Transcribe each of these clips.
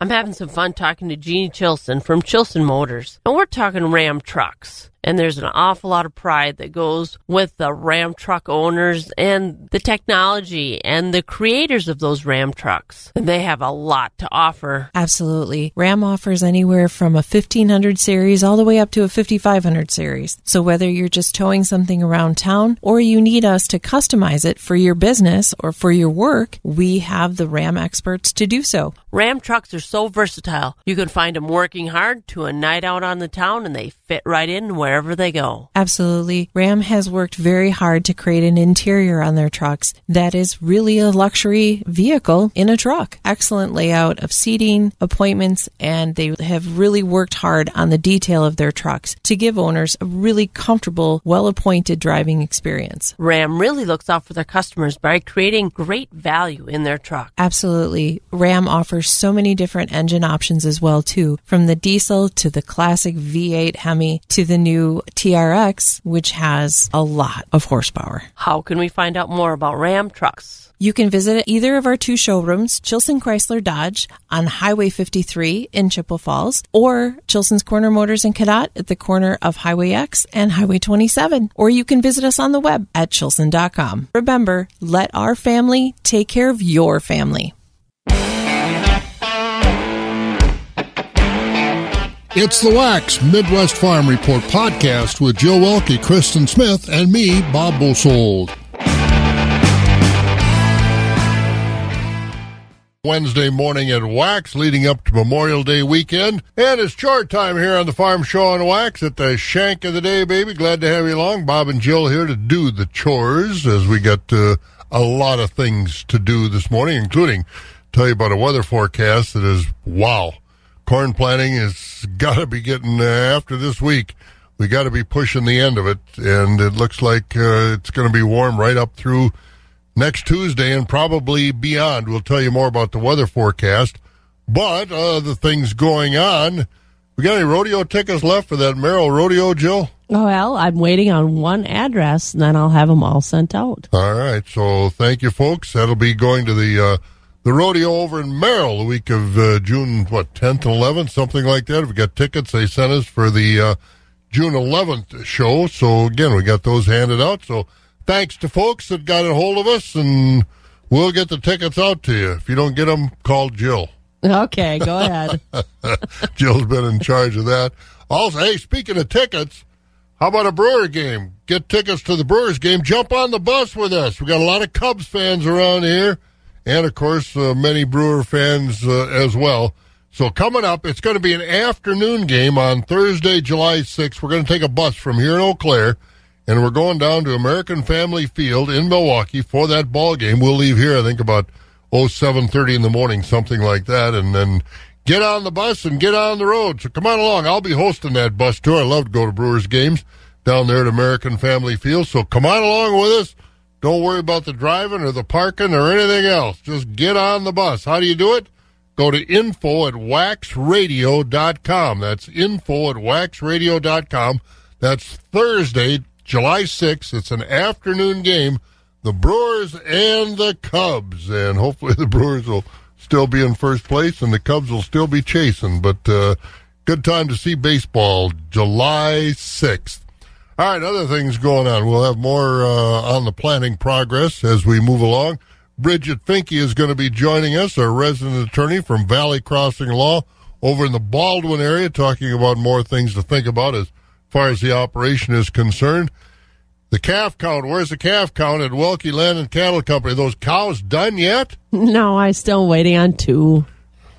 I'm having some fun talking to Jeannie Chilson from Chilson Motors, and we're talking Ram trucks. And there's an awful lot of pride that goes with the Ram truck owners and the technology and the creators of those Ram trucks. And they have a lot to offer. Absolutely. Ram offers anywhere from a 1500 series all the way up to a 5500 series. So whether you're just towing something around town or you need us to customize it for your business or for your work, we have the Ram experts to do so. Ram trucks are so versatile. You can find them working hard to a night out on the town and they fit right in wherever they go. Absolutely. Ram has worked very hard to create an interior on their trucks that is really a luxury vehicle in a truck. Excellent layout of seating, appointments, and they have really worked hard on the detail of their trucks to give owners a really comfortable, well appointed driving experience. Ram really looks out for their customers by creating great value in their truck. Absolutely. Ram offers so many different engine options as well too, from the diesel to the classic V8 Hemi to the new TRX, which has a lot of horsepower. How can we find out more about Ram trucks? You can visit either of our two showrooms, Chilson Chrysler Dodge on Highway 53 in Chippewa Falls, or Chilson's Corner Motors in Cadott at the corner of Highway X and Highway 27. Or you can visit us on the web at chilson.com. Remember, let our family take care of your family. It's the Wax Midwest Farm Report podcast with Joe Welke, Kristen Smith, and me, Bob Bosold. Wednesday morning at Wax, leading up to Memorial Day weekend. And it's chart time here on the Farm Show on Wax at the shank of the day, baby. Glad to have you along. Bob and Jill here to do the chores as we got uh, a lot of things to do this morning, including tell you about a weather forecast that is wow corn planting has got to be getting uh, after this week. We got to be pushing the end of it, and it looks like uh, it's going to be warm right up through next Tuesday and probably beyond. We'll tell you more about the weather forecast. But uh, the things going on, we got any rodeo tickets left for that Merrill Rodeo, Jill? Oh, well, I'm waiting on one address, and then I'll have them all sent out. All right. So thank you, folks. That'll be going to the uh, the rodeo over in Merrill the week of uh, June, what, 10th and 11th, something like that. We've got tickets they sent us for the uh, June 11th show. So, again, we got those handed out. So, thanks to folks that got a hold of us, and we'll get the tickets out to you. If you don't get them, call Jill. Okay, go ahead. Jill's been in charge of that. Also, hey, speaking of tickets, how about a Brewer game? Get tickets to the Brewers game. Jump on the bus with us. We got a lot of Cubs fans around here and of course uh, many Brewer fans uh, as well. So coming up, it's going to be an afternoon game on Thursday, July 6th. We're going to take a bus from here in Eau Claire, and we're going down to American Family Field in Milwaukee for that ball game. We'll leave here, I think, about oh seven thirty in the morning, something like that, and then get on the bus and get on the road. So come on along. I'll be hosting that bus tour. I love to go to Brewers games down there at American Family Field. So come on along with us. Don't worry about the driving or the parking or anything else. Just get on the bus. How do you do it? Go to info at waxradio.com. That's info at waxradio.com. That's Thursday, July 6th. It's an afternoon game. The Brewers and the Cubs. And hopefully the Brewers will still be in first place and the Cubs will still be chasing. But uh, good time to see baseball, July 6th. All right, other things going on. We'll have more uh, on the planning progress as we move along. Bridget Finke is going to be joining us, our resident attorney from Valley Crossing Law over in the Baldwin area, talking about more things to think about as far as the operation is concerned. The calf count. Where's the calf count at Welke Land and Cattle Company? Those cows done yet? No, I'm still waiting on two.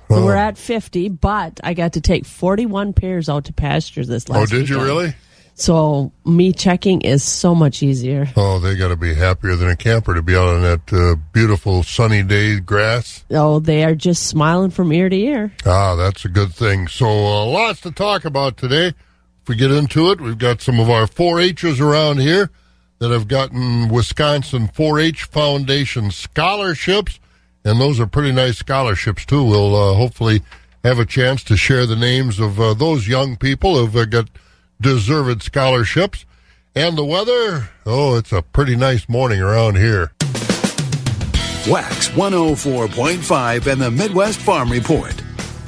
Oh. We're at 50, but I got to take 41 pairs out to pasture this last Oh, did weekend. you really? So me checking is so much easier. Oh, they got to be happier than a camper to be out on that uh, beautiful sunny day grass. Oh, they are just smiling from ear to ear. Ah, that's a good thing. So uh, lots to talk about today. If we get into it, we've got some of our 4-Hers around here that have gotten Wisconsin 4-H Foundation scholarships, and those are pretty nice scholarships too. We'll uh, hopefully have a chance to share the names of uh, those young people who've uh, got deserved scholarships. And the weather, oh, it's a pretty nice morning around here. Wax 104.5 and the Midwest Farm Report.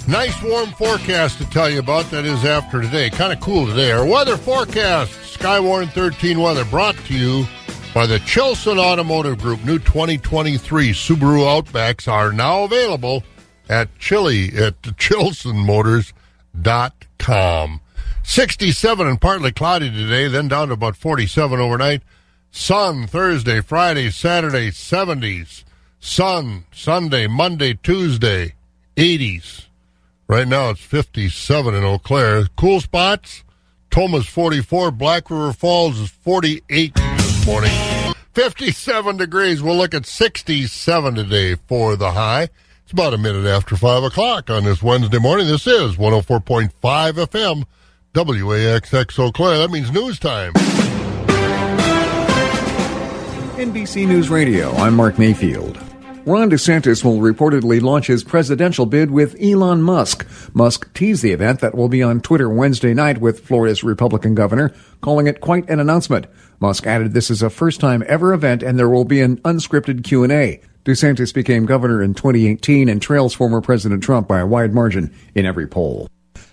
Nice warm forecast to tell you about. That is after today. Kind of cool today. Our weather forecast, Skywarn 13 weather, brought to you by the Chilson Automotive Group. New 2023 Subaru Outbacks are now available at Chili at chilsonmotors.com. 67 and partly cloudy today, then down to about 47 overnight. Sun Thursday, Friday, Saturday, 70s. Sun Sunday, Monday, Tuesday, 80s. Right now it's 57 in Eau Claire. Cool spots. Tomah's 44. Black River Falls is 48 this morning. 57 degrees. We'll look at 67 today for the high. It's about a minute after 5 o'clock on this Wednesday morning. This is 104.5 FM, WAXX Eau Claire. That means news time. NBC News Radio, I'm Mark Mayfield. Ron DeSantis will reportedly launch his presidential bid with Elon Musk. Musk teased the event that will be on Twitter Wednesday night with Florida's Republican governor, calling it quite an announcement. Musk added this is a first-time ever event and there will be an unscripted Q&A. DeSantis became governor in 2018 and trails former President Trump by a wide margin in every poll.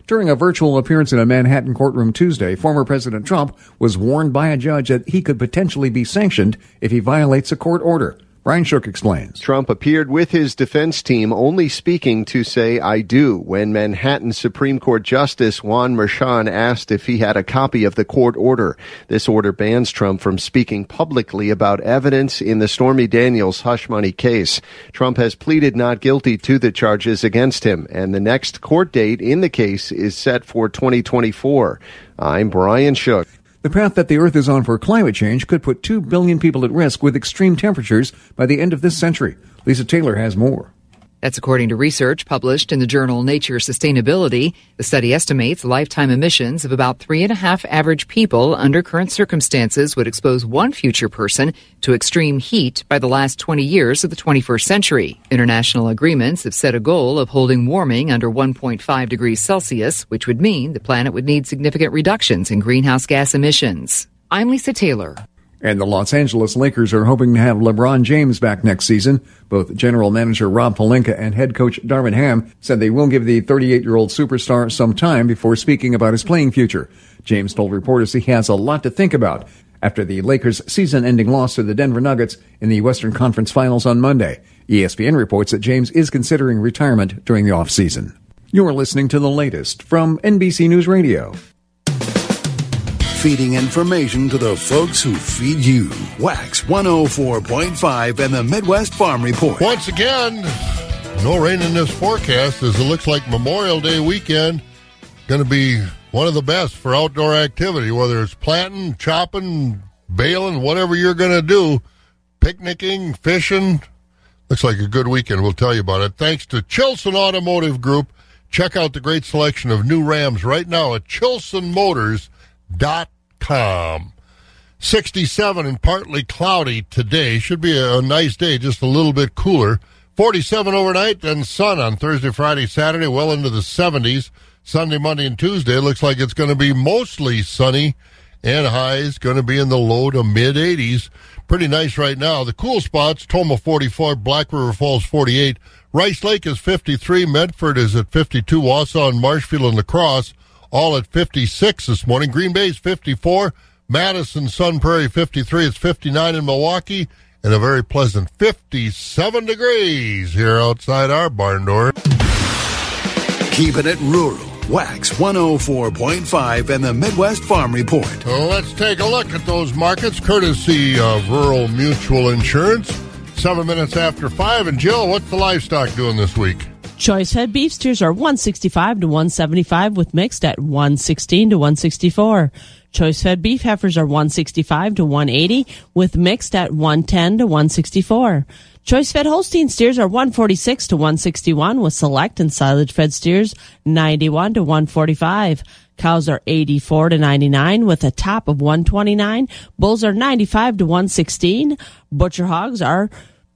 During a virtual appearance in a Manhattan courtroom Tuesday, former President Trump was warned by a judge that he could potentially be sanctioned if he violates a court order. Brian Shook explains. Trump appeared with his defense team only speaking to say, I do, when Manhattan Supreme Court Justice Juan Merchan asked if he had a copy of the court order. This order bans Trump from speaking publicly about evidence in the Stormy Daniels hush money case. Trump has pleaded not guilty to the charges against him, and the next court date in the case is set for 2024. I'm Brian Shook. The path that the Earth is on for climate change could put 2 billion people at risk with extreme temperatures by the end of this century. Lisa Taylor has more. That's according to research published in the journal Nature Sustainability. The study estimates lifetime emissions of about three and a half average people under current circumstances would expose one future person to extreme heat by the last 20 years of the 21st century. International agreements have set a goal of holding warming under 1.5 degrees Celsius, which would mean the planet would need significant reductions in greenhouse gas emissions. I'm Lisa Taylor. And the Los Angeles Lakers are hoping to have LeBron James back next season. Both general manager Rob Pelinka and head coach Darvin Ham said they will give the 38 year old superstar some time before speaking about his playing future. James told reporters he has a lot to think about after the Lakers' season ending loss to the Denver Nuggets in the Western Conference Finals on Monday. ESPN reports that James is considering retirement during the offseason. You're listening to the latest from NBC News Radio feeding information to the folks who feed you. Wax 104.5 and the Midwest Farm Report. Once again, no rain in this forecast as it looks like Memorial Day weekend going to be one of the best for outdoor activity, whether it's planting, chopping, baling, whatever you're going to do, picnicking, fishing. Looks like a good weekend. We'll tell you about it. Thanks to Chilson Automotive Group. Check out the great selection of new Rams right now at Chilson Motors com. 67 and partly cloudy today. Should be a, nice day, just a little bit cooler. 47 overnight, then sun on Thursday, Friday, Saturday, well into the 70s. Sunday, Monday, and Tuesday looks like it's going to be mostly sunny, and highs going to be in the low to mid 80s. Pretty nice right now. The cool spots: Tomah 44, Black River Falls 48, Rice Lake is 53, Medford is at 52, Wausau and Marshfield and La Crosse all at 56 this morning. Green Bay's 54, Madison, Sun Prairie 53. It's 59 in Milwaukee and a very pleasant 57 degrees here outside our barn door. Keeping it rural. Wax 104.5 and the Midwest Farm Report. Let's take a look at those markets courtesy of Rural Mutual Insurance. Seven minutes after five. And Jill, what's the livestock doing this week? Choice fed beef steers are 165 to 175 with mixed at 116 to 164. Choice fed beef heifers are 165 to 180 with mixed at 110 to 164. Choice fed Holstein steers are 146 to 161 with select and silage fed steers 91 to 145. Cows are 84 to 99 with a top of 129. Bulls are 95 to 116. Butcher hogs are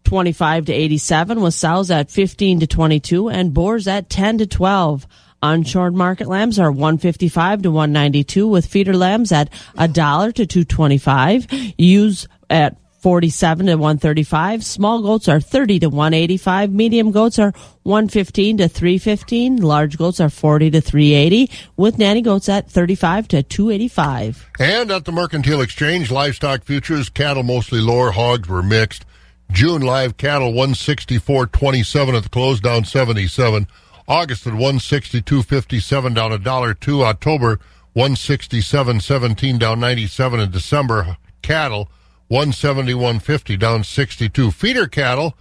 25 to 87 with sows at 15 to 22 and boars at 10 to 12. Unshorn market lambs are 155 to 192 with feeder lambs at a dollar to 225. Ewes at 47 to 135. Small goats are 30 to 185. Medium goats are 115 to 315. Large goats are 40 to 380 with nanny goats at 35 to 285. And at the Mercantile Exchange, livestock futures, cattle mostly lower, hogs were mixed. June live cattle 164.27 at the close, down 77. August at 162.57, down a dollar two. October 167.17, down 97. In December, cattle 171.50, down 62. Feeder cattle,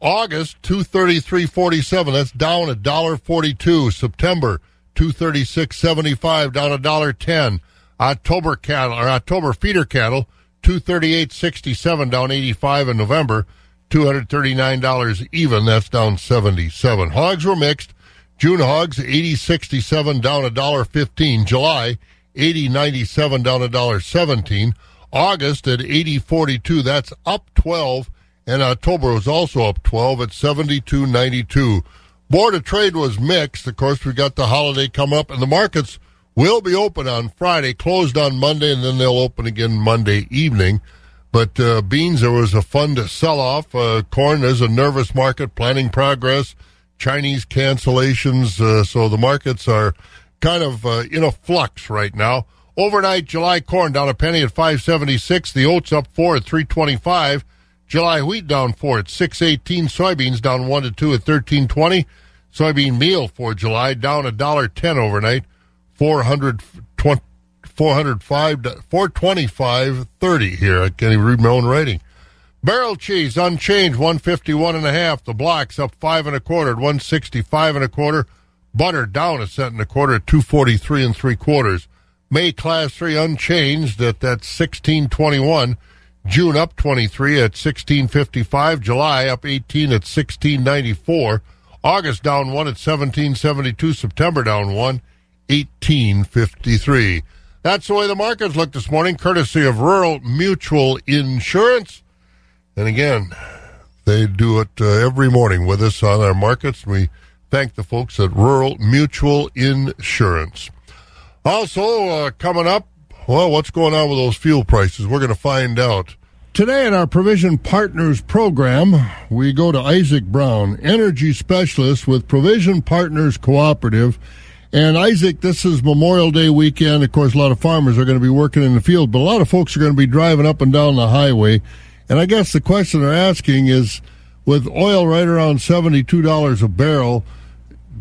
August 233.47, that's down a dollar 42. September 236.75, down a dollar 10. October cattle or October feeder cattle 238.67 down 85 in November, $239 even, that's down 77. Hogs were mixed. June hogs 80.67 down a dollar 15. July 80.97 down a dollar 17. August at 80.42, that's up 12 and October was also up 12 at 72.92. Board of Trade was mixed. Of course, we got the holiday come up and the markets will be open on Friday, closed on Monday, and then they'll open again Monday evening. But uh, beans, there was a fund sell off. Uh, corn, there's a nervous market, planning progress, Chinese cancellations. Uh, so the markets are kind of uh, in a flux right now. Overnight, July corn down a penny at 576. The oats up four at 325. July wheat down four at 618. Soybeans down one to two at 1320. Soybean meal for July down a dollar ten overnight. 420, 405, 425, 30 here. I can't even read my own writing. Barrel cheese unchanged, 151 and a half. The blocks up five and a quarter at 165 and a quarter. Butter down a cent and a quarter at 243 and three quarters. May class three unchanged at that 1621. June up 23 at 1655. July up 18 at 1694. August down one at 1772. September down one 1853. That's the way the markets look this morning, courtesy of Rural Mutual Insurance. And again, they do it uh, every morning with us on our markets. We thank the folks at Rural Mutual Insurance. Also, uh, coming up, well, what's going on with those fuel prices? We're going to find out. Today in our ProVision Partners program, we go to Isaac Brown, energy specialist with ProVision Partners Cooperative and Isaac, this is Memorial Day weekend. Of course, a lot of farmers are going to be working in the field, but a lot of folks are going to be driving up and down the highway. And I guess the question they're asking is with oil right around $72 a barrel,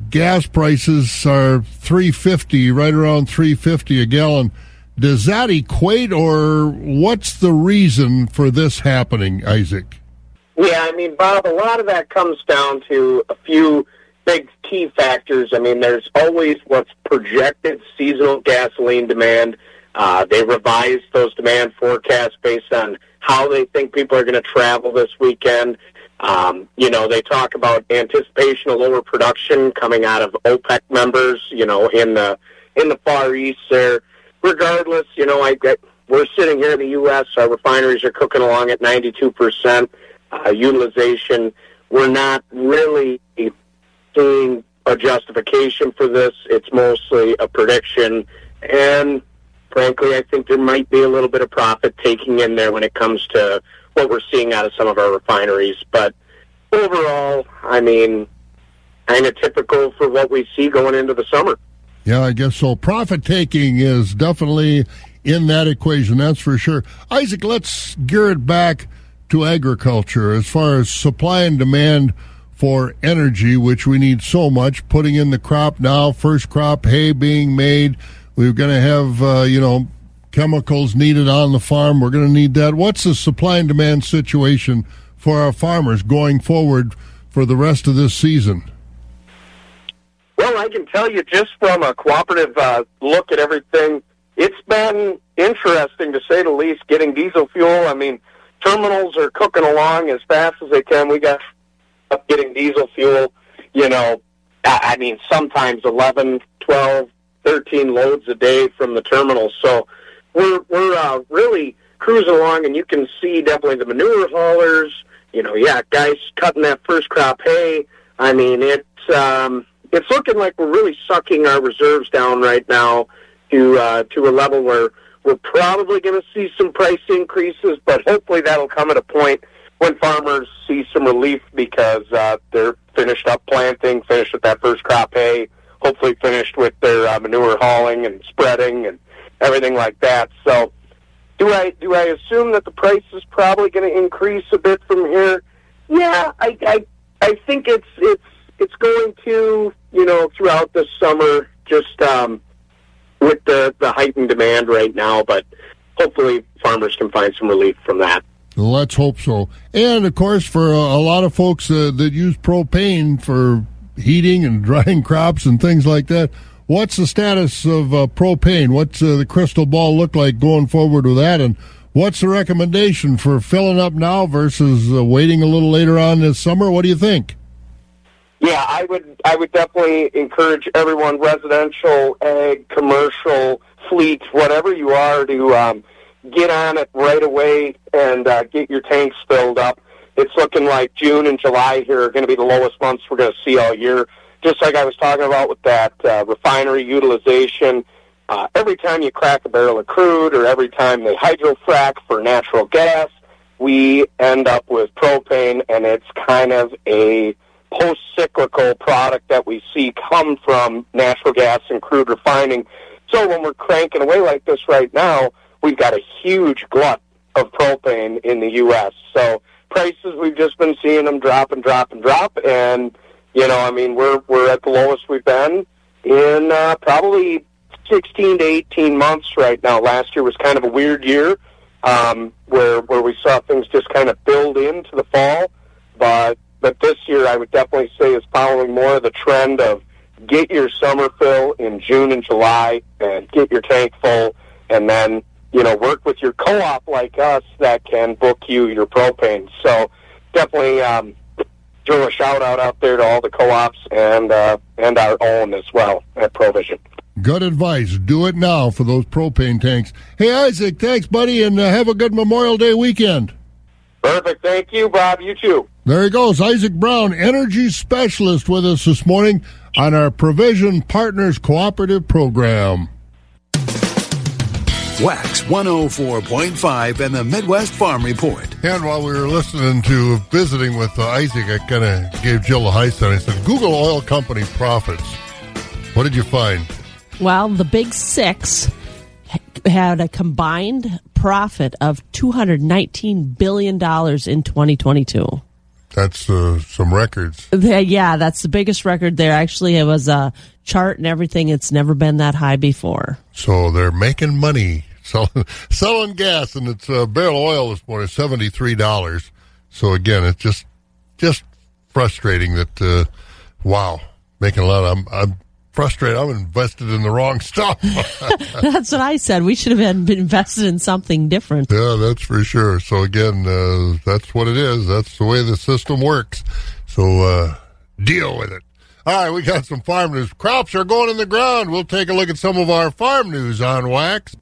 gas prices are 350 right around 350 a gallon. Does that equate or what's the reason for this happening, Isaac? Yeah, I mean, Bob, a lot of that comes down to a few big key factors. I mean, there's always what's projected seasonal gasoline demand. Uh, they revise those demand forecasts based on how they think people are going to travel this weekend. Um, you know, they talk about anticipation of lower production coming out of OPEC members. You know, in the in the Far East. There, regardless, you know, I, I we're sitting here in the U.S. Our refineries are cooking along at 92 percent uh, utilization. We're not really seeing a justification for this. It's mostly a prediction. And frankly, I think there might be a little bit of profit taking in there when it comes to what we're seeing out of some of our refineries. But overall, I mean, kind of typical for what we see going into the summer. Yeah, I guess so. Profit taking is definitely in that equation, that's for sure. Isaac, let's gear it back to agriculture as far as supply and demand for energy, which we need so much. Putting in the crop now, first crop hay being made. We're going to have, uh, you know, chemicals needed on the farm. We're going to need that. What's the supply and demand situation for our farmers going forward for the rest of this season? Well, I can tell you just from a cooperative uh, look at everything, it's been interesting to say the least. Getting diesel fuel, I mean, terminals are cooking along as fast as they can. We got up getting diesel fuel, you know, I mean, sometimes 11, 12, 13 loads a day from the terminals. So we're, we're uh, really cruising along, and you can see definitely the manure haulers. You know, yeah, guys cutting that first crop hay. I mean, it's um, it's looking like we're really sucking our reserves down right now to uh, to a level where we're probably going to see some price increases, but hopefully that'll come at a point when farmers see some relief because uh, they're finished up planting, finished with that first crop hay, hopefully finished with their uh, manure hauling and spreading and everything like that. So, do I do I assume that the price is probably going to increase a bit from here? Yeah, I, I I think it's it's it's going to you know throughout the summer just um, with the the heightened demand right now, but hopefully farmers can find some relief from that. Let's hope so. And of course, for a, a lot of folks uh, that use propane for heating and drying crops and things like that, what's the status of uh, propane? What's uh, the crystal ball look like going forward with that? And what's the recommendation for filling up now versus uh, waiting a little later on this summer? What do you think? Yeah, I would. I would definitely encourage everyone, residential, ag, commercial, fleet, whatever you are, to um, get on it right away and uh, get your tanks filled up. It's looking like June and July here are going to be the lowest months we're going to see all year. Just like I was talking about with that uh, refinery utilization, uh, every time you crack a barrel of crude or every time they hydrofrack for natural gas, we end up with propane, and it's kind of a post-cyclical product that we see come from natural gas and crude refining. So when we're cranking away like this right now, we've got a huge glut of propane in the U.S. So prices, we've just been seeing them drop and drop and drop, and you know, I mean, we're we're at the lowest we've been in uh, probably 16 to 18 months right now. Last year was kind of a weird year um, where where we saw things just kind of build into the fall, but but this year I would definitely say is following more of the trend of get your summer fill in June and July and get your tank full, and then you know, work with your co-op like us that can book you your propane. So definitely um, throw a shout out out there to all the co-ops and uh, and our own as well at Provision. Good advice. Do it now for those propane tanks. Hey, Isaac, thanks, buddy, and uh, have a good Memorial Day weekend. Perfect. Thank you, Bob. You too. There he goes. Isaac Brown, energy specialist, with us this morning on our ProVision Partners Cooperative Program. Wax 104.5 and the Midwest Farm Report. And while we were listening to visiting with uh, Isaac, I kind of gave Jill a high sign. I said, Google oil company profits. What did you find? Well, the big six had a combined profit of $219 billion in 2022. That's uh, some records. Yeah, that's the biggest record there. Actually, it was a chart and everything. It's never been that high before. So they're making money selling selling gas, and it's a barrel of oil this morning seventy three dollars. So again, it's just just frustrating that uh, wow, making a lot. Of, I'm, I'm frustrated. I'm invested in the wrong stuff. that's what I said. We should have been invested in something different. Yeah, that's for sure. So again, uh, that's what it is. That's the way the system works. So uh, deal with it. All right, we got some farm news. Crops are going in the ground. We'll take a look at some of our farm news on Wax.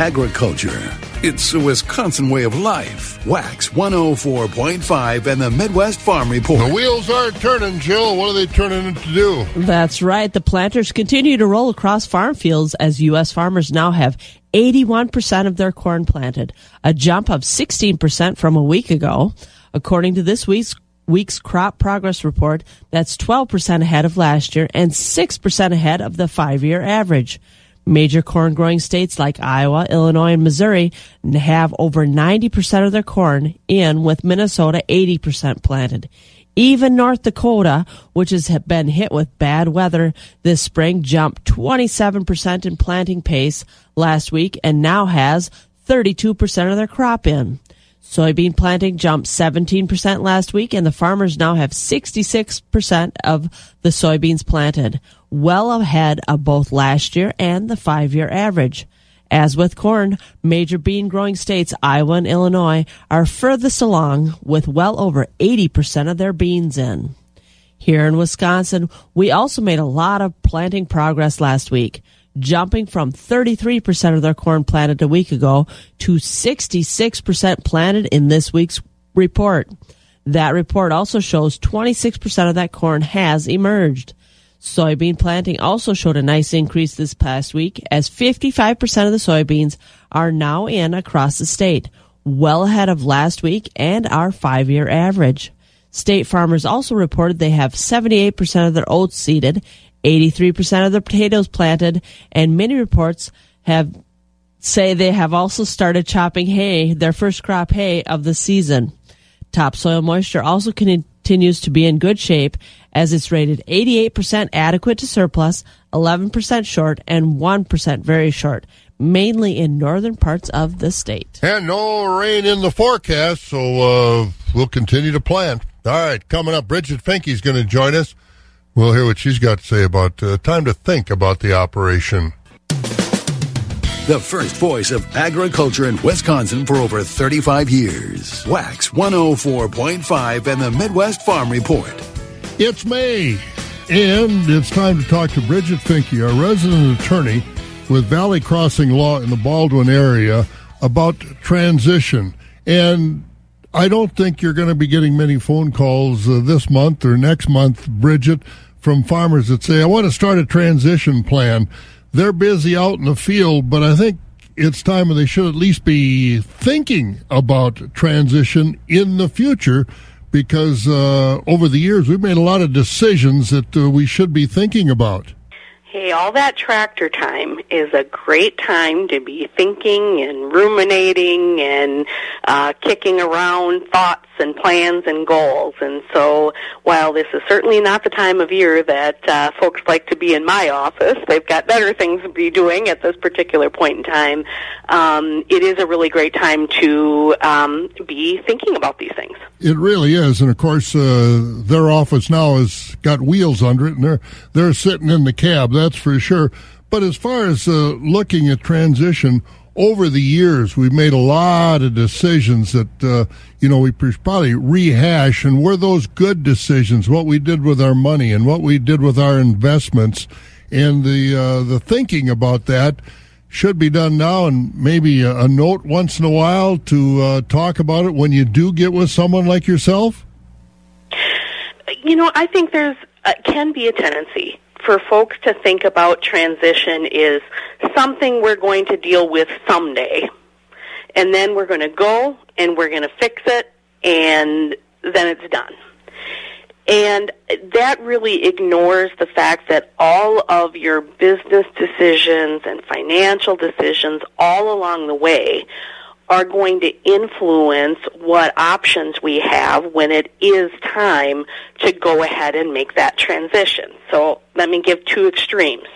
Agriculture. It's a Wisconsin way of life. Wax 104.5 and the Midwest Farm Report. The wheels are turning, Jill. What are they turning to do? That's right. The planters continue to roll across farm fields as U.S. farmers now have 81% of their corn planted, a jump of 16% from a week ago. According to this week's week's crop progress report, that's 12% ahead of last year and 6% ahead of the five year average. Major corn growing states like Iowa, Illinois, and Missouri have over 90% of their corn in, with Minnesota 80% planted. Even North Dakota, which has been hit with bad weather this spring, jumped 27% in planting pace last week and now has 32% of their crop in. Soybean planting jumped 17% last week, and the farmers now have 66% of the soybeans planted, well ahead of both last year and the five year average. As with corn, major bean growing states, Iowa and Illinois, are furthest along with well over 80% of their beans in. Here in Wisconsin, we also made a lot of planting progress last week, jumping from 33% of their corn planted a week ago to 66% planted in this week's report. That report also shows 26% of that corn has emerged. Soybean planting also showed a nice increase this past week as 55% of the soybeans are now in across the state, well ahead of last week and our five year average. State farmers also reported they have 78% of their oats seeded, 83% of the potatoes planted, and many reports have say they have also started chopping hay, their first crop hay of the season. Topsoil moisture also continues to be in good shape as it's rated 88% adequate to surplus, 11% short, and 1% very short, mainly in northern parts of the state. And no rain in the forecast, so uh, we'll continue to plant. All right, coming up, Bridget Finke's going to join us. We'll hear what she's got to say about uh, time to think about the operation. The first voice of agriculture in Wisconsin for over 35 years. Wax 104.5 and the Midwest Farm Report. It's May, and it's time to talk to Bridget Finke, our resident attorney with Valley Crossing Law in the Baldwin area, about transition. And I don't think you're going to be getting many phone calls uh, this month or next month, Bridget, from farmers that say, I want to start a transition plan. They're busy out in the field, but I think it's time they should at least be thinking about transition in the future because uh, over the years we've made a lot of decisions that uh, we should be thinking about. Hey, all that tractor time is a great time to be thinking and ruminating and uh, kicking around thoughts and plans and goals. And so, while this is certainly not the time of year that uh, folks like to be in my office, they've got better things to be doing at this particular point in time. Um, it is a really great time to um, be thinking about these things. It really is, and of course, uh, their office now has got wheels under it, and they're they're sitting in the cab. That's for sure. But as far as uh, looking at transition over the years, we've made a lot of decisions that uh, you know we probably rehash, and were those good decisions? What we did with our money and what we did with our investments, and the uh, the thinking about that should be done now, and maybe a, a note once in a while to uh, talk about it when you do get with someone like yourself? You know, I think there's uh, can be a tendency for folks to think about transition is something we're going to deal with someday, and then we're going to go and we're going to fix it, and then it's done. And that really ignores the fact that all of your business decisions and financial decisions all along the way are going to influence what options we have when it is time to go ahead and make that transition. So let me give two extremes.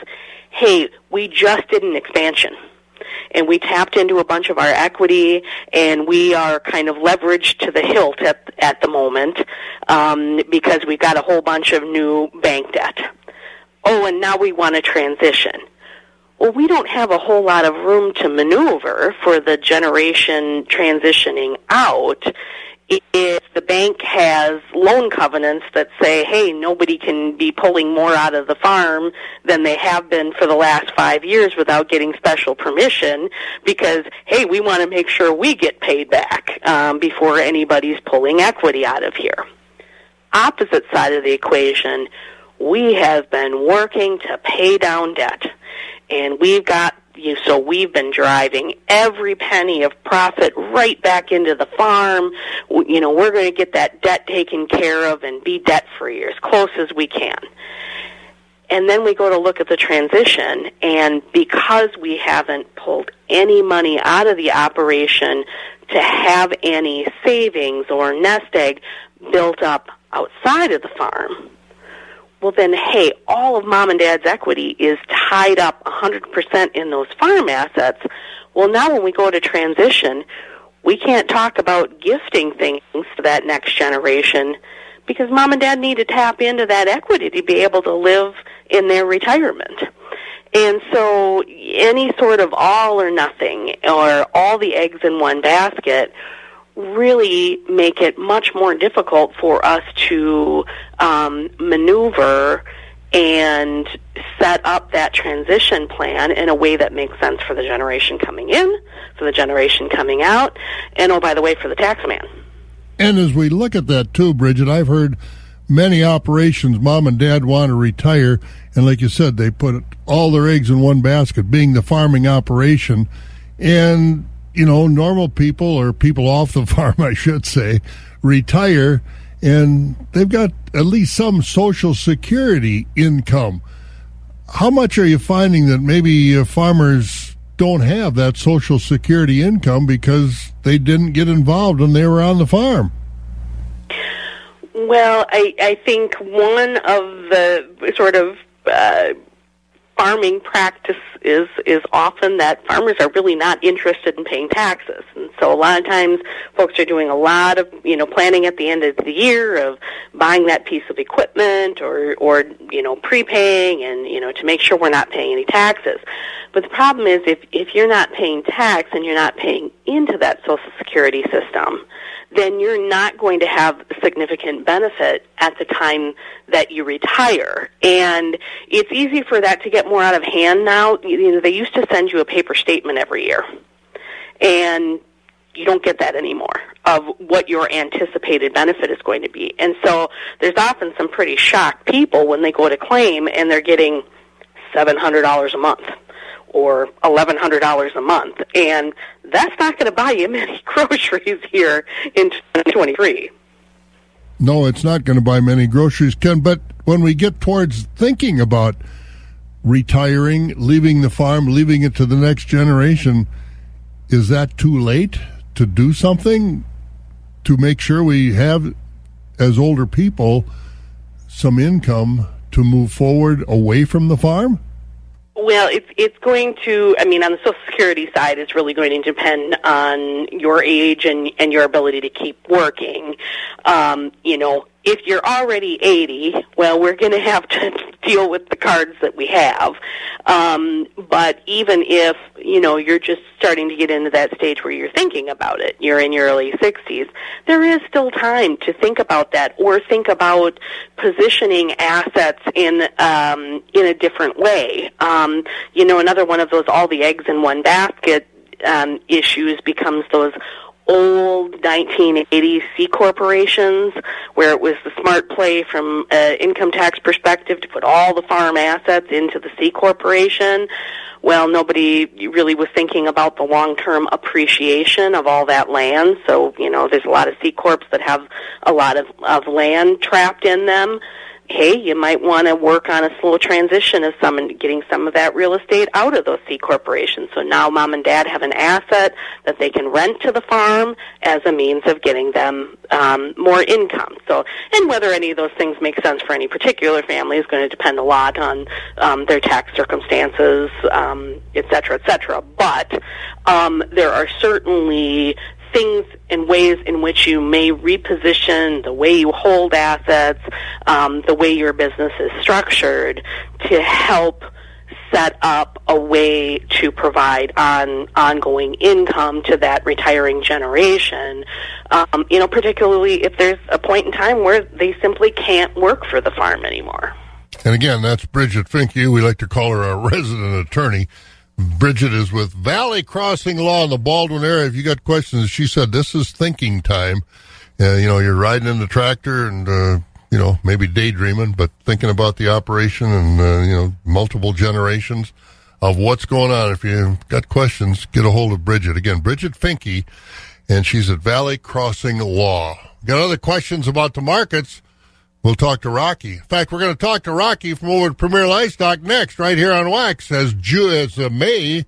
Hey, we just did an expansion and we tapped into a bunch of our equity, and we are kind of leveraged to the hilt at at the moment um, because we've got a whole bunch of new bank debt. Oh, and now we want to transition. Well, we don't have a whole lot of room to maneuver for the generation transitioning out if the bank has loan covenants that say, hey, nobody can be pulling more out of the farm than they have been for the last five years without getting special permission because, hey, we want to make sure we get paid back um, before anybody's pulling equity out of here. Opposite side of the equation, we have been working to pay down debt. And we've got you so we've been driving every penny of profit right back into the farm. You know we're going to get that debt taken care of and be debt free as close as we can. And then we go to look at the transition and because we haven't pulled any money out of the operation to have any savings or nest egg built up outside of the farm well then hey all of mom and dad's equity is tied up 100% in those farm assets well now when we go to transition We can't talk about gifting things to that next generation because mom and dad need to tap into that equity to be able to live in their retirement. And so any sort of all or nothing or all the eggs in one basket really make it much more difficult for us to um, maneuver and set up that transition plan in a way that makes sense for the generation coming in, for the generation coming out, and oh, by the way, for the tax man. And as we look at that too, Bridget, I've heard many operations mom and dad want to retire, and like you said, they put all their eggs in one basket, being the farming operation. And, you know, normal people or people off the farm, I should say, retire and they've got at least some social security income. How much are you finding that maybe uh, farmers don't have that social security income because they didn't get involved when they were on the farm? Well, I, I think one of the sort of uh, farming practice is is often that farmers are really not interested in paying taxes. And so a lot of times folks are doing a lot of you know planning at the end of the year of buying that piece of equipment or or you know prepaying and you know to make sure we're not paying any taxes. But the problem is if if you're not paying tax and you're not paying into that social security system then you're not going to have significant benefit at the time that you retire. And it's easy for that to get more out of hand now. You know, they used to send you a paper statement every year. And you don't get that anymore of what your anticipated benefit is going to be. And so there's often some pretty shocked people when they go to claim and they're getting $700 a month or $1,100 a month. And that's not going to buy you many groceries here in 2023. No, it's not going to buy many groceries, Ken. But when we get towards thinking about retiring, leaving the farm, leaving it to the next generation, is that too late to do something to make sure we have, as older people, some income to move forward away from the farm? Well, it's it's going to. I mean, on the Social Security side, it's really going to depend on your age and and your ability to keep working. Um, you know, if you're already 80, well, we're going to have to deal with the cards that we have. Um, but even if, you know, you're just starting to get into that stage where you're thinking about it, you're in your early 60s, there is still time to think about that or think about positioning assets in, um, in a different way. Um, you know, another one of those all the eggs in one basket um, issues becomes those old 1980s C corporations where it was the smart play from an income tax perspective to put all the farm assets into the C corporation. Well, nobody really was thinking about the long-term appreciation of all that land. So, you know, there's a lot of C corps that have a lot of, of land trapped in them hey, you might want to work on a slow transition of some getting some of that real estate out of those C corporations. So now mom and dad have an asset that they can rent to the farm as a means of getting them um, more income. So, and whether any of those things make sense for any particular family is going to depend a lot on um, their tax circumstances, um, et cetera, et cetera. But um, there are certainly things and ways in which you may reposition the way you hold assets, um, the way your business is structured to help set up a way to provide on ongoing income to that retiring generation. Um, you know, particularly if there's a point in time where they simply can't work for the farm anymore. And again, that's Bridget Finke. We like to call her our resident attorney. Bridget is with Valley Crossing Law in the Baldwin area. If you got questions, she said this is thinking time. Uh, you know, you're riding in the tractor and, uh, you know, maybe daydreaming, but thinking about the operation and, uh, you know, multiple generations of what's going on. If you got questions, get a hold of Bridget. Again, Bridget Finke, and she's at Valley Crossing Law. Got other questions about the markets? We'll talk to Rocky. In fact, we're going to talk to Rocky from over at Premier Livestock next, right here on Wax, as, Ju- as uh, May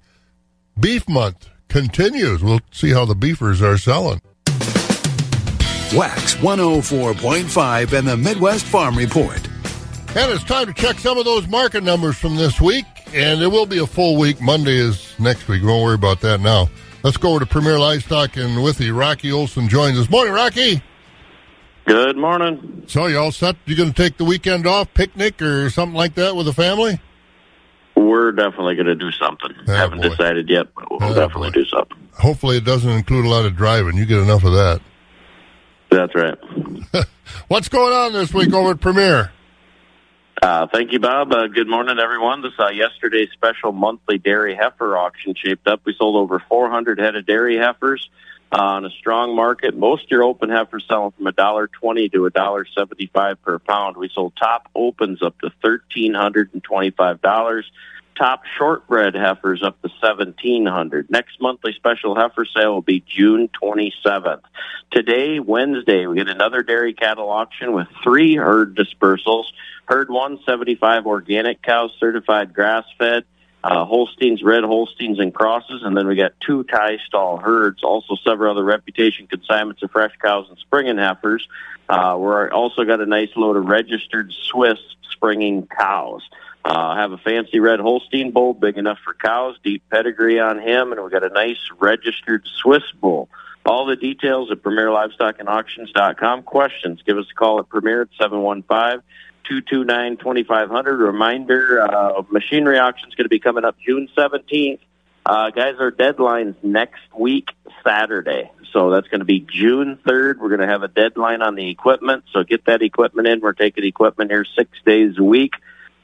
Beef Month continues. We'll see how the beefers are selling. Wax 104.5 and the Midwest Farm Report. And it's time to check some of those market numbers from this week. And it will be a full week. Monday is next week. Don't worry about that now. Let's go over to Premier Livestock and with the Rocky Olson joins us. Morning, Rocky. Good morning. So you all set? You going to take the weekend off, picnic or something like that with the family? We're definitely going to do something. Oh, Haven't boy. decided yet, but we'll Oh, definitely boy. do something. Hopefully, it doesn't include a lot of driving. You get enough of that. That's right. What's going on this week over at Premier? Uh, thank you, Bob. Uh, good morning, everyone. This uh, yesterday's special monthly dairy heifer auction shaped up. We sold over 400 head of dairy heifers on a strong market. Most your open heifers selling from a dollar twenty to a dollar seventy-five per pound. We sold top opens up to thirteen hundred and twenty-five dollars. Top shortbred heifers up to seventeen hundred. Next monthly special heifer sale will be June twenty seventh. Today, Wednesday, we get another dairy cattle auction with three herd dispersals. Herd one seventy five organic cows, certified grass fed, uh, Holsteins, red Holsteins, and crosses. And then we got two tie stall herds, also several other reputation consignments of fresh cows and springing heifers. Uh, we're also got a nice load of registered Swiss springing cows. Uh, have a fancy red Holstein bull, big enough for cows, deep pedigree on him, and we got a nice registered Swiss bull. All the details at PremierLivestockAndAuctions.com. Questions, give us a call at Premier at 715 229 2500. Reminder, uh, machinery auction is going to be coming up June 17th. Uh, guys, our deadline's next week, Saturday. So that's going to be June 3rd. We're going to have a deadline on the equipment. So get that equipment in. We're taking equipment here six days a week.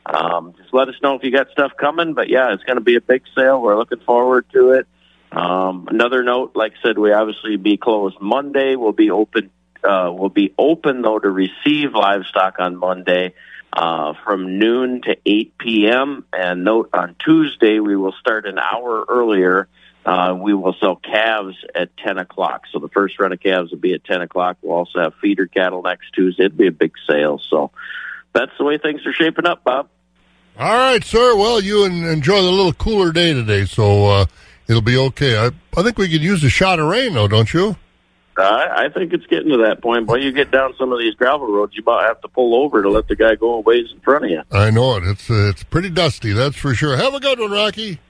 Um, just let us know if you got stuff coming. But yeah, it's going to be a big sale. We're looking forward to it. Um, another note, like I said, we obviously be closed Monday. We'll be open. Uh, we'll be open though to receive livestock on Monday uh, from noon to 8 p.m. And note on Tuesday we will start an hour earlier. Uh, we will sell calves at 10 o'clock. So the first run of calves will be at 10 o'clock. We'll also have feeder cattle next Tuesday. It'll be a big sale. So that's the way things are shaping up, Bob. All right, sir. Well, you enjoy the little cooler day today, so uh, it'll be okay. I, I think we could use a shot of rain, though, don't you? Uh, I think it's getting to that point. Boy, you get down some of these gravel roads, you about have to pull over to let the guy go a ways in front of you. I know it. It's uh, it's pretty dusty, that's for sure. Have a good one, Rocky.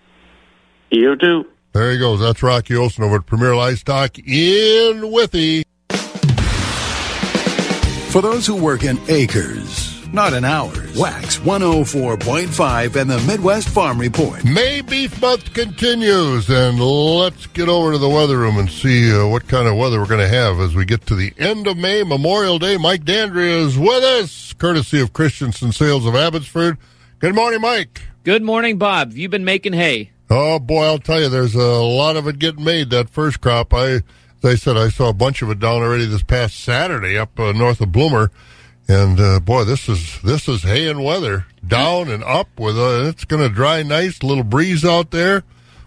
You too. There he goes. That's Rocky Olson over at Premier Livestock in Withee. For those who work in acres, not in hours, WAXX 104.5 and the Midwest Farm Report. May Beef Month continues, and let's get over to the weather room and see uh, what kind of weather we're going to have as we get to the end of May, Memorial Day. Mike Dandria is with us, courtesy of Christensen Sales of Abbotsford. Good morning, Mike. Good morning, Bob. You've been making hay. Oh boy, I'll tell you, there's a lot of it getting made. That first crop, I, they said, I saw a bunch of it down already this past Saturday up uh, north of Bloomer, and uh, boy, this is this is hay and weather, down and up with uh, it's going to dry nice, little breeze out there.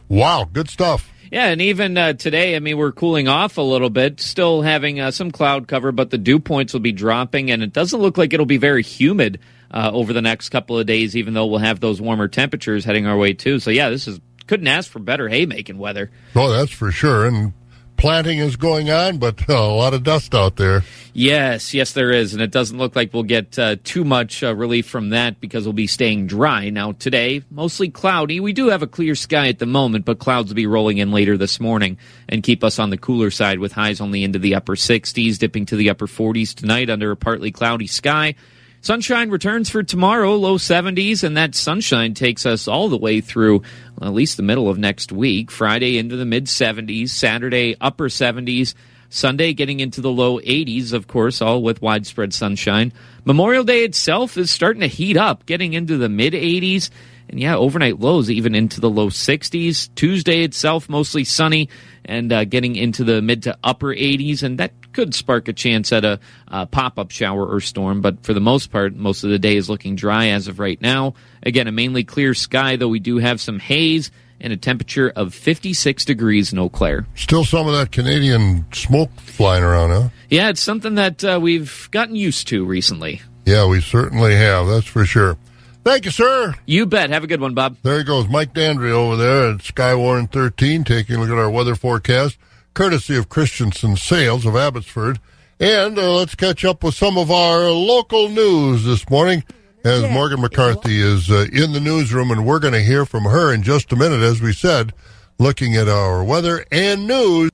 Wow, good stuff. Yeah, and even uh, today, I mean, we're cooling off a little bit, still having uh, some cloud cover, but the dew points will be dropping, and it doesn't look like it'll be very humid uh, over the next couple of days, even though we'll have those warmer temperatures heading our way too. So yeah, this is couldn't ask for better haymaking weather. Oh, that's for sure. And planting is going on, but uh, a lot of dust out there. Yes, yes, there is, and it doesn't look like we'll get uh, too much uh, relief from that because we'll be staying dry. Now today, mostly cloudy. We do have a clear sky at the moment, but clouds will be rolling in later this morning and keep us on the cooler side with highs only into the upper 60s, dipping to the upper 40s tonight under a partly cloudy sky. Sunshine returns for tomorrow, low 70s, and that sunshine takes us all the way through well, at least the middle of next week. Friday into the mid 70s, Saturday upper 70s, Sunday getting into the low 80s, of course, all with widespread sunshine. Memorial Day itself is starting to heat up, getting into the mid 80s. And yeah, overnight lows even into the low 60s. Tuesday itself mostly sunny and uh, getting into the mid to upper 80s, and that could spark a chance at a uh, pop up shower or storm. But for the most part, most of the day is looking dry as of right now. Again, a mainly clear sky, though we do have some haze and a temperature of 56 degrees in Eau Claire. Still some of that Canadian smoke flying around, huh? Yeah, it's something that uh, we've gotten used to recently. Yeah, we certainly have. That's for sure. Thank you, sir. You bet. Have a good one, Bob. There he goes, Mike Dandry over there at Skywarn 13, taking a look at our weather forecast, courtesy of Christensen Sales of Abbotsford. And uh, let's catch up with some of our local news this morning as Morgan McCarthy is uh, in the newsroom, and we're going to hear from her in just a minute. As we said, looking at our weather and news.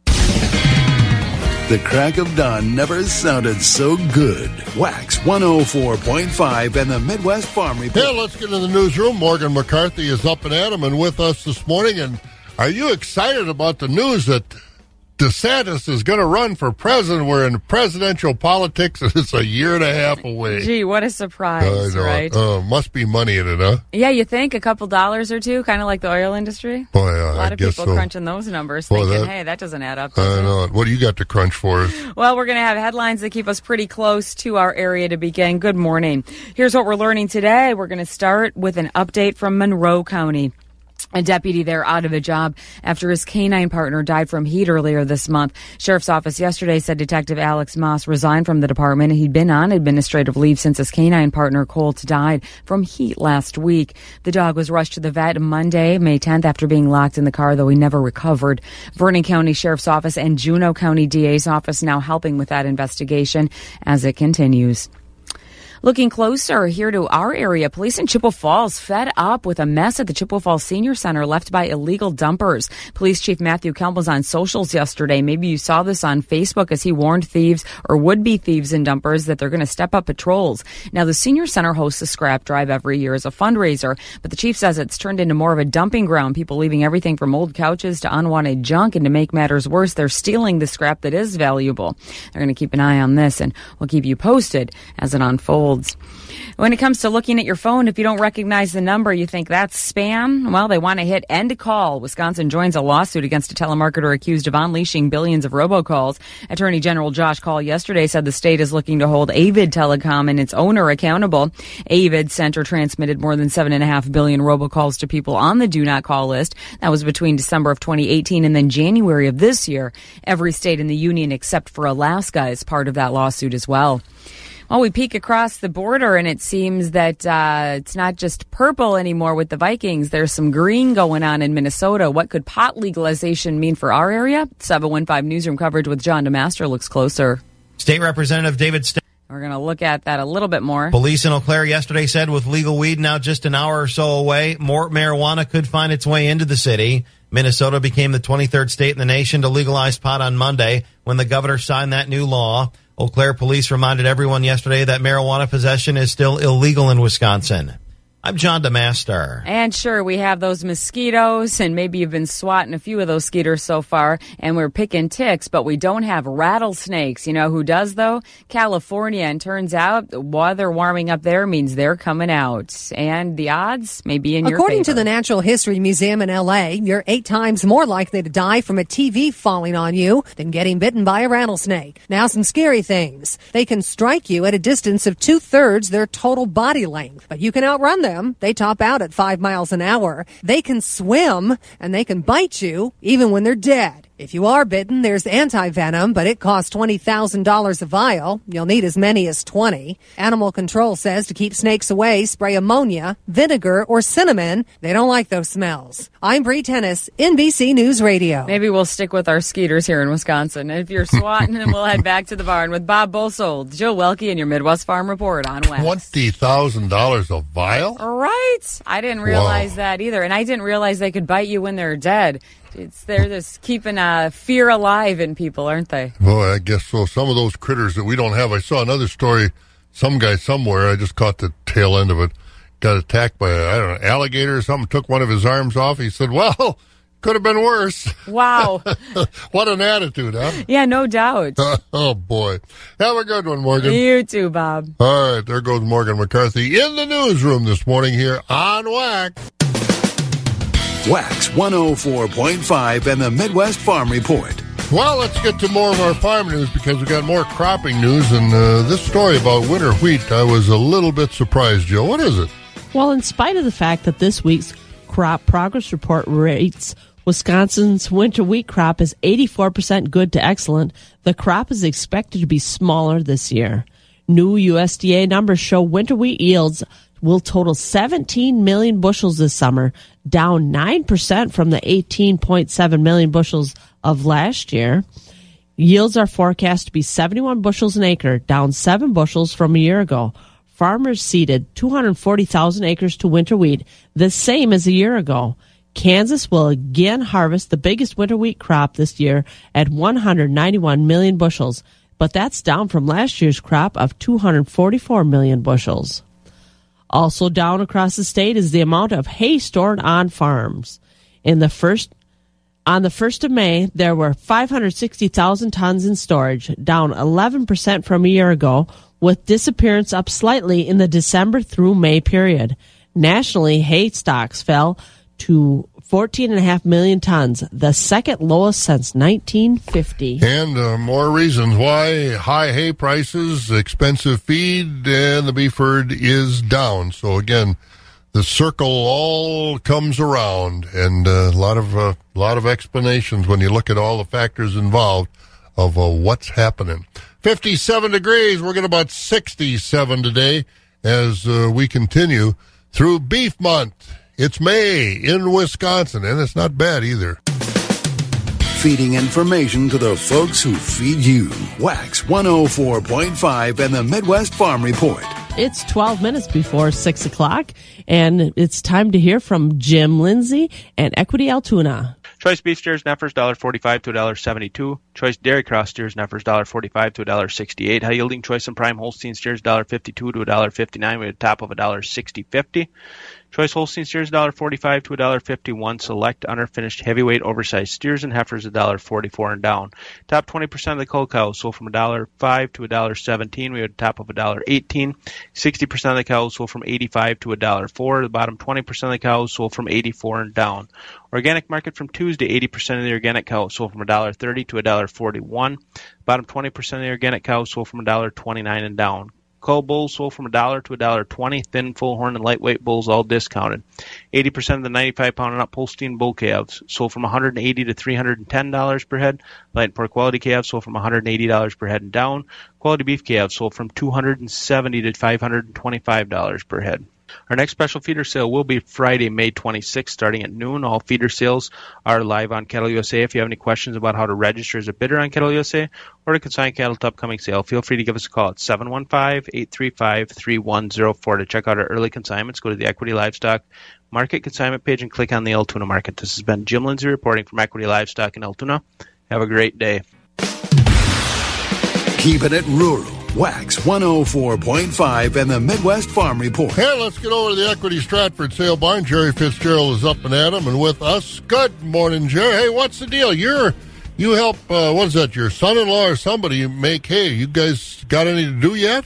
The crack of dawn never sounded so good. WAXX 104.5 and the Midwest Farm Report. Yeah, let's get into the newsroom. Morgan McCarthy is up and at 'em and with us this morning. And are you excited about the news that DeSantis is going to run for president? We're in presidential politics and it's a year and a half away. Gee, what a surprise, I know. right? Uh, must be money in it, huh? yeah, you think a couple dollars or two, kind of like the oil industry? Boy, uh, a lot I of people so. crunching those numbers, Boy, thinking, that- hey, that doesn't add up. I know it. What do you got to crunch for us? Well, we're going to have headlines that keep us pretty close to our area to begin. Good morning. Here's what we're learning today. We're going to start with an update from Monroe County. A deputy there out of a job after his canine partner died from heat earlier this month. Sheriff's office yesterday said Detective Alex Moss resigned from the department. He'd been on administrative leave since his canine partner Colt died from heat last week. The dog was rushed to the vet Monday, May 10th, after being locked in the car, though he never recovered. Vernon County Sheriff's Office and Juneau County DA's office now helping with that investigation as it continues. Looking closer here to our area, police in Chippewa Falls fed up with a mess at the Chippewa Falls Senior Center left by illegal dumpers. Police Chief Matthew Kelm was on socials yesterday. Maybe you saw this on Facebook as he warned thieves or would-be thieves and dumpers that they're going to step up patrols. Now, the Senior Center hosts a scrap drive every year as a fundraiser, but the chief says it's turned into more of a dumping ground. People leaving everything from old couches to unwanted junk, and to make matters worse, they're stealing the scrap that is valuable. They're going to keep an eye on this, and we'll keep you posted as it unfolds. When it comes to looking at your phone, if you don't recognize the number, you think that's spam. Well, they want to hit end call. Wisconsin joins a lawsuit against a telemarketer accused of unleashing billions of robocalls. Attorney General Josh Kaul yesterday said the state is looking to hold Avid Telecom and its owner accountable. Avid sent or transmitted more than seven and a half billion robocalls to people on the do not call list. That was between December of 2018 and then January of this year. Every state in the union except for Alaska is part of that lawsuit as well. Well, we peek across the border, and it seems that uh, it's not just purple anymore with the Vikings. There's some green going on in Minnesota. What could pot legalization mean for our area? 715 Newsroom coverage with John DeMaster looks closer. State Representative David St- We're going to look at that a little bit more. Police in Eau Claire yesterday said with legal weed now just an hour or so away, more marijuana could find its way into the city. Minnesota became the 23rd state in the nation to legalize pot on Monday when the governor signed that new law. Eau Claire police reminded everyone yesterday that marijuana possession is still illegal in Wisconsin. I'm John DeMaster. And sure, we have those mosquitoes, and maybe you've been swatting a few of those skeeters so far, and we're picking ticks, but we don't have rattlesnakes. You know who does, though? California. And turns out the weather warming up there means they're coming out. And the odds may be in your According to the Natural History Museum in LA, you're eight times more likely to die from a TV falling on you than getting bitten by a rattlesnake. Now, some scary things. They can strike you at a distance of two thirds their total body length, but you can outrun them. They top out at five miles an hour. They can swim and they can bite you even when they're dead. If you are bitten, there's anti-venom, but it costs $20,000 a vial. You'll need as many as 20. Animal control says to keep snakes away, spray ammonia, vinegar, or cinnamon. They don't like those smells. I'm Bree Tennis, NBC News Radio. Maybe we'll stick with our skeeters here in Wisconsin. If you're swatting, then we'll head back to the barn with Bob Bosold, Joe Welke, and your Midwest Farm Report on West. Twenty thousand dollars a vial. Right. I didn't realize Wow. that either. And I didn't realize they could bite you when they're dead. It's they're just keeping uh, fear alive in people, aren't they? Boy, I guess so. Some of those critters that we don't have. I saw another story. Some guy somewhere. I just caught the tail end of it. Got attacked by a, I don't know alligator or something. Took one of his arms off. He said, "Well, could have been worse." Wow. what an attitude, huh? yeah, no doubt. oh boy. Have a good one, Morgan. You too, Bob. All right, there goes Morgan McCarthy in the newsroom this morning here on WAXX. WAXX 104.5 and the Midwest Farm Report. Well, let's get to more of our farm news because we've got more cropping news and uh, this story about winter wheat. I was a little bit surprised, Joe. What is it? Well, in spite of the fact that this week's crop progress report rates Wisconsin's winter wheat crop is 84% good to excellent, the crop is expected to be smaller this year. New USDA numbers show winter wheat yields will total 17 million bushels this summer, down 9% from the 18.7 million bushels of last year. Yields are forecast to be 71 bushels an acre, down 7 bushels from a year ago. Farmers seeded 240,000 acres to winter wheat, the same as a year ago. Kansas will again harvest the biggest winter wheat crop this year at 191 million bushels, but that's down from last year's crop of 244 million bushels. Also down across the state is the amount of hay stored on farms. In the first on the 1st of May, there were 560,000 tons in storage, down 11% from a year ago, with disappearance up slightly in the December through May period. Nationally, hay stocks fell to 14.5 million tons, the second lowest since 1950. And uh, more reasons why high hay prices, expensive feed, and the beef herd is down. So again, the circle all comes around, and uh, a lot of a uh, lot of explanations when you look at all the factors involved of uh, what's happening. 57 degrees. We're getting about 67 today as uh, we continue through Beef Month. It's May in Wisconsin, and it's not bad either. Feeding information to the folks who feed you. WAXX 104.5 and the Midwest Farm Report. It's 12 minutes before 6 o'clock, and it's time to hear from Jim Lindsay and Equity Altoona. Choice beef steers Neffers $1.45 to $1.72. Choice dairy cross steers Neffers $1.45 to $1.68. High yielding choice and prime Holstein steers $1.52 to $1.59 with a top of $1.60.50. Choice Holstein steers $1.45 to $1.51. Select underfinished heavyweight oversized steers and heifers $1.44 and down. Top 20% of the cold cows sold from $1.05 to $1.17. We had a top of $1.18. 60% of the cows sold from 85 to $1.04. The bottom 20% of the cows sold from 84 and down. Organic market from Tuesday, 80% of the organic cows sold from $1.30 to $1.41. Bottom 20% of the organic cows sold from $1.29 and down. Cull bulls sold from a dollar to a dollar twenty. Thin, full horn, and lightweight bulls all discounted. Eighty percent of the ninety-five pound and up Holstein bull calves sold from one hundred and eighty to three hundred and ten dollars per head. Light and poor quality calves sold from one hundred and eighty dollars per head and down. Quality beef calves sold from two hundred and seventy to five hundred and twenty-five dollars per head. Our next special feeder sale will be Friday, May 26th, starting at noon. All feeder sales are live on Cattle USA. If you have any questions about how to register as a bidder on Cattle USA or to consign cattle to upcoming sale, feel free to give us a call at 715-835-3104 to check out our early consignments. Go to the Equity Livestock Market Consignment page and click on the Altoona Market. This has been Jim Lindsay reporting from Equity Livestock in Altoona. Have a great day. Keeping it rural WAXX 104.5 and the Midwest Farm Report. Hey, let's get over to the Equity Stratford sale barn. Jerry Fitzgerald is up and at him and with us. Good morning, Jerry. Hey, what's the deal? You're you help uh, what is that? Your son-in-law or somebody make hay? You guys got any to do yet?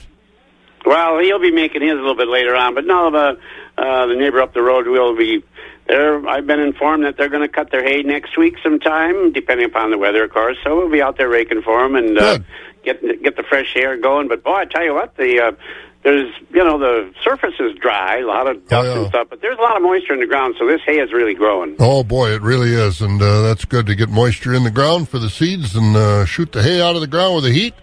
Well, he'll be making his a little bit later on, but no, the uh, the neighbor up the road will be there. I've been informed that they're going to cut their hay next week sometime, depending upon the weather, of course. So we'll be out there raking for them and uh, get get the fresh air going. But boy, I tell you what, the uh, there's you know the surface is dry, a lot of dust oh, yeah. and stuff, but there's a lot of moisture in the ground, so this hay is really growing. Oh boy, it really is, and uh, that's good to get moisture in the ground for the seeds and uh, shoot the hay out of the ground with the heat.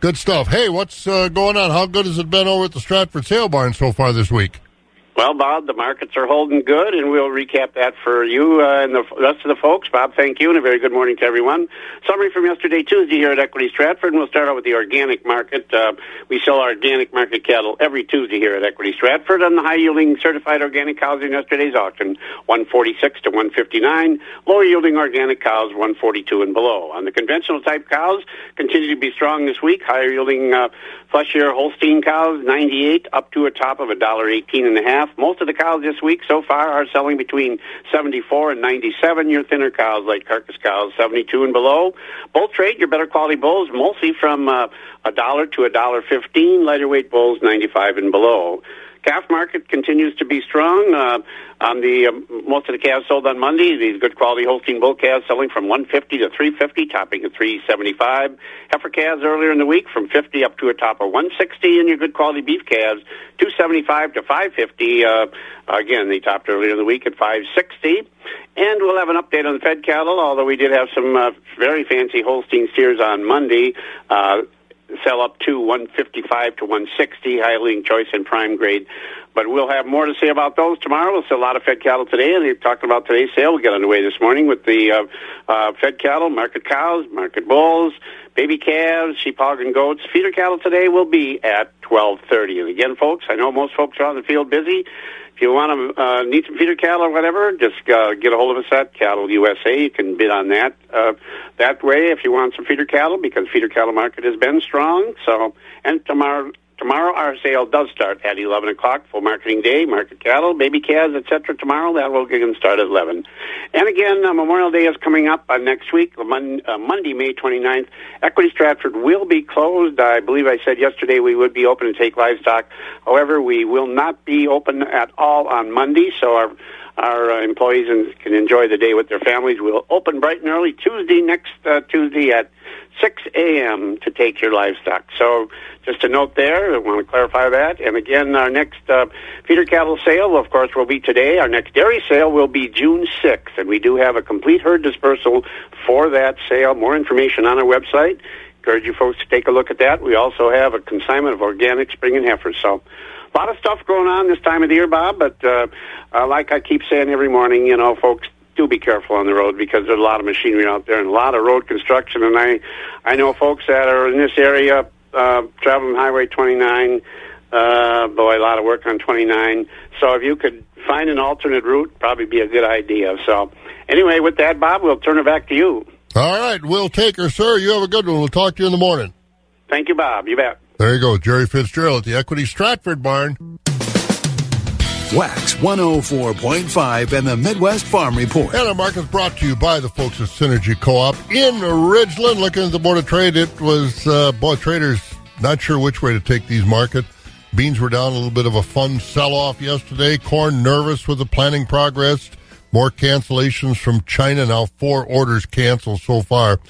Good stuff. Hey, what's uh, going on? How good has it been over at the Stratford Sale Barn so far this week? Well, Bob, the markets are holding good, and we'll recap that for you uh, and the rest of the folks. Bob, thank you, and a very good morning to everyone. Summary from yesterday, Tuesday, here at Equity Stratford, and we'll start out with the organic market. Uh, we sell our organic market cattle every Tuesday here at Equity Stratford on the high-yielding certified organic cows in yesterday's auction, 146 to 159. Lower-yielding organic cows, 142 and below. On the conventional type cows, continue to be strong this week. Higher-yielding uh, year Holstein cows, 98 up to a top of a dollar eighteen and a half. Most of the cows this week so far are selling between 74 and 97. Your thinner cows, like carcass cows, 72 and below. Bull trade, your better quality bulls, mostly from uh, a dollar to a dollar fifteen. Lighter weight bulls, 95 and below. Calf market continues to be strong. Uh, on the um, most of the calves sold on Monday, these good quality Holstein bull calves selling from 150 to 350, topping at 375. Heifer calves earlier in the week from 50 up to a top of 160, and your good quality beef calves 275 to 550. Uh, again, they topped earlier in the week at 560. And we'll have an update on the fed cattle, although we did have some uh, very fancy Holstein steers on Monday. Uh, sell up to 155 to 160, highly choice and prime grade. But we'll have more to say about those tomorrow. We'll sell a lot of fed cattle today, and they've talked about today's sale. We'll get underway this morning with the uh, uh, fed cattle, market cows, market bulls, baby calves, sheep, hog, and goats. Feeder cattle today will be at 12:30. And again, folks, I know most folks are on the field busy if you want to uh, need some feeder cattle or whatever, just uh, get a hold of us at Cattle USA. You can bid on that uh, that way if you want some feeder cattle because feeder cattle market has been strong. So and tomorrow tomorrow our sale does start at 11 o'clock full marketing day market cattle baby calves etc tomorrow that will again start at 11 and again uh, memorial day is coming up uh, next week Mon- uh, monday may 29th equity stratford will be closed. I believe i said yesterday we would be open to take livestock. However we will not be open at all on monday so our our uh, employees and can enjoy the day with their families. We'll open bright and early Tuesday, next uh, Tuesday at 6 a.m. to take your livestock. So just a note there, I want to clarify that. And again, our next uh, feeder cattle sale, of course, will be today. Our next dairy sale will be June 6th, and we do have a complete herd dispersal for that sale. More information on our website. Encourage you folks to take a look at that. We also have a consignment of organic spring and heifers. So a lot of stuff going on this time of the year, Bob. But uh, uh, like I keep saying every morning, you know, folks, do be careful on the road because there's a lot of machinery out there and a lot of road construction. And I, I know folks that are in this area uh, traveling Highway 29. Uh, boy, a lot of work on 29. So if you could find an alternate route, probably be a good idea. So anyway, with that, Bob, we'll turn it back to you. All right, we'll take her, sir. You have a good one. We'll talk to you in the morning. Thank you, Bob. You bet. There you go, Jerry Fitzgerald at the Equity Stratford Barn. WAXX 104.5 and the Midwest Farm Report. And is brought to you by the folks at Synergy Co-op in Ridgeland. Looking at the Board of Trade, it was, uh, boy, traders not sure which way to take these market. Beans were down a little bit of a fun sell-off yesterday. Corn nervous with the planning progress. More cancellations from China. Now four orders canceled so far.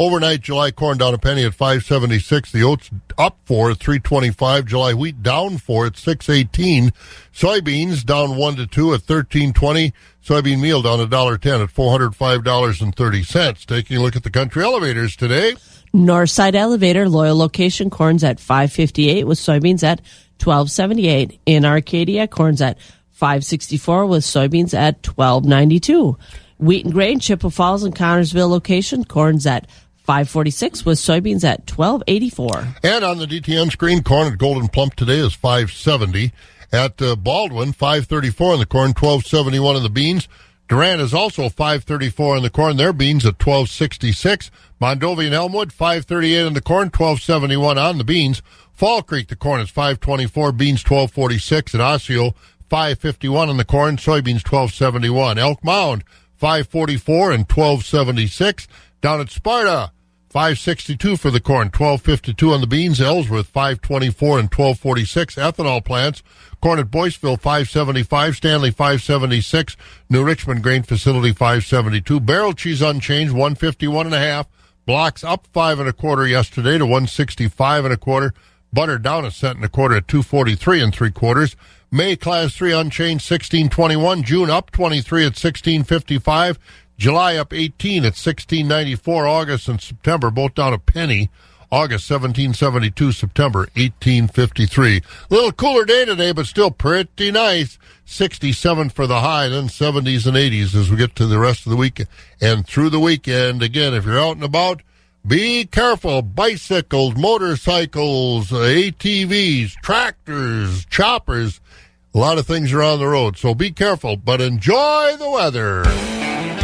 Overnight, July corn down a penny at 576. The oats up four at 325. July wheat down four at 618. Soybeans down one to two at 1320. Soybean meal down a dollar ten at $405.30. Taking a look at the country elevators today. Northside Elevator, Loyal location, corns at 558 with soybeans at 1278. In Arcadia, corns at 564 with soybeans at 1292. Wheat and grain, Chippewa Falls and Connorsville location, corns at 546 with soybeans at 1284. And on the DTN screen, corn at Gold'n Plump today is 570. At uh, Baldwin, 534 on the corn, 1271 on the beans. Durand is also 534 on the corn. Their beans at 1266. Mondovi and Elmwood, 538 on the corn, 1271 on the beans. Fall Creek, the corn is 524, beans 1246. At Osseo, 551 on the corn, soybeans 1271. Elk Mound, 544 and 1276. Down at Sparta, 562 for the corn, 1252 on the beans. Ellsworth, 524 and 1246. Ethanol plants, corn at Boyceville, 575. Stanley, 576. New Richmond Grain Facility, 572. Barrel cheese unchanged, 151 and a half. Blocks up five and a quarter yesterday to 165 and a quarter. Butter down a cent and a quarter at 243 and three quarters. May class three unchanged 1621. June up 23 at 1655. July up 18 at 1694. August and September both down a penny. August 1772, September 1853. A Little cooler day today, but still pretty nice. 67 for the high, then 70s and 80s as we get to the rest of the week and through the weekend. Again, if you're out and about, be careful. Bicycles, motorcycles, ATVs, tractors, choppers. A lot of things are on the road, so be careful, but enjoy the weather.